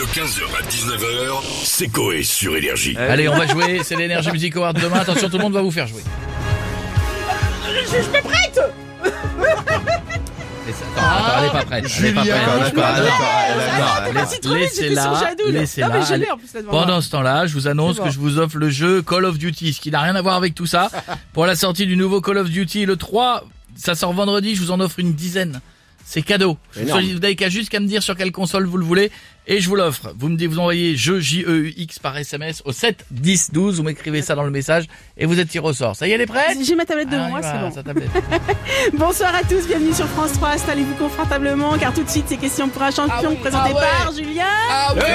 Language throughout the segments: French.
De 15h à 19h, c'est Coé sur Énergie. Allez, on va jouer, c'est l'énergie Music Award demain. Attention, tout le monde va vous faire jouer. Je, je me prête ça- attends, attends, elle est pas prête. Elle est pas prête. D'accord, Laisse- d'accord, d'accord, d'accord. Laissez-la, laissez-la. Non mais je Allez. l'ai en plus là devant moi. Pendant ce temps-là, je vous annonce C'est que bon. je vous offre le jeu Call of Duty, ce qui n'a rien à voir avec tout ça. Pour la sortie du nouveau Call of Duty, le 3, ça sort vendredi, je vous en offre une dizaine. C'est cadeau. Vous Énorme. vous n'avez qu'à juste qu'à me dire sur quelle console vous le voulez et je vous l'offre. Vous me dites, vous envoyez jeu J E U X par SMS au 7 10 12, vous m'écrivez ça dans le message et vous êtes tiré au sort. Ça y est, elle est prête J'ai ma tablette devant Ah, moi, c'est bon. Bonsoir à tous, bienvenue sur France 3. Installez-vous confortablement car tout de suite c'est question pour un champion Ah oui, présenté ah ouais. par Julien. Ah oui, ah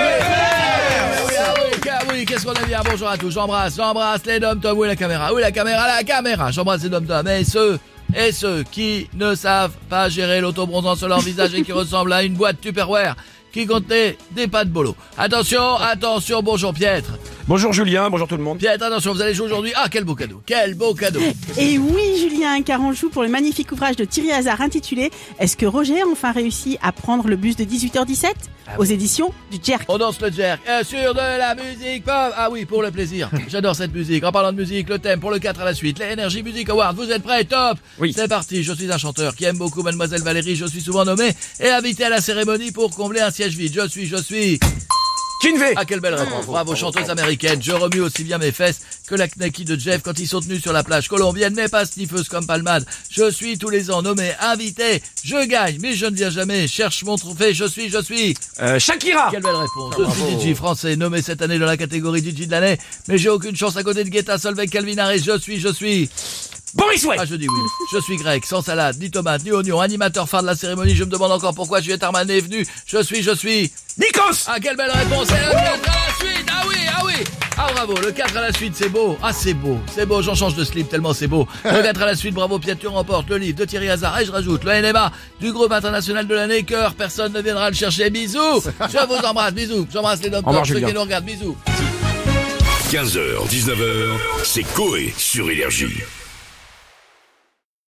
oui, ah oui, ah oui, qu'est-ce qu'on a bien Bonjour à tous, j'embrasse, j'embrasse les dom tom, oui la caméra, oui la caméra, la caméra, j'embrasse les dom tom et ceux et ceux qui ne savent pas gérer l'autobronzant sur leur visage et qui ressemblent à une boîte Tupperware qui contenait des pâtes bolo. Attention, attention, bonjour Pietre. Bonjour Julien, bonjour tout le monde. Pietre, attention, vous allez jouer aujourd'hui. Ah, quel beau cadeau, quel beau cadeau. Et oui Julien, car on joue pour le magnifique ouvrage de Thierry Hazard intitulé Est-ce que Roger a enfin réussi à prendre le bus de 18h17 aux éditions du Jerk On danse le jerk euh, sur de la musique pop. Ah oui, pour le plaisir. J'adore cette musique. En parlant de musique, le thème pour le 4 à la suite, les Energy Music Awards. Vous êtes prêts? Top Oui. C'est parti, je suis un chanteur qui aime beaucoup Mademoiselle Valérie. Je suis souvent nommé et invité à la cérémonie pour combler un siège Je suis, je suis... Kinvey Ah, quelle belle réponse. Bravo, chanteuse américaine. Je remue aussi bien mes fesses que la knacky de Jeff quand ils sont tenus sur la plage colombienne, mais pas sniffeuse comme Palmade. Je suis tous les ans nommé invité. Je gagne, mais je ne viens jamais. Cherche mon trophée. Je suis, je suis... euh, Shakira Quelle belle réponse. Je suis DJ français nommé cette année dans la catégorie DJ de l'année, mais j'ai aucune chance à côté de Guetta, Solveig, Calvin Harris. Je suis, je suis. Boris Way Ah, je dis oui. Je suis grec, sans salade, ni tomate, ni oignon, animateur phare de la cérémonie. Je me demande encore pourquoi Juliette Armanet est venu. Je suis, je suis. Nikos Ah, quelle belle réponse. Et le 4 à la suite. Ah oui, ah oui. Ah bravo, le 4 à la suite, c'est beau. Ah, c'est beau. C'est beau, j'en change de slip tellement c'est beau. Le 4 à la suite, bravo, Pierre, tu remportes le livre de Thierry Hazard. Et je rajoute le NMA du groupe international de l'année. Cœur, personne ne viendra le chercher. Bisous. Je vous embrasse, bisous. J'embrasse les docteurs, ceux qui nous regardent. Bisous. 15h, 19h, c'est Coé sur Énergie.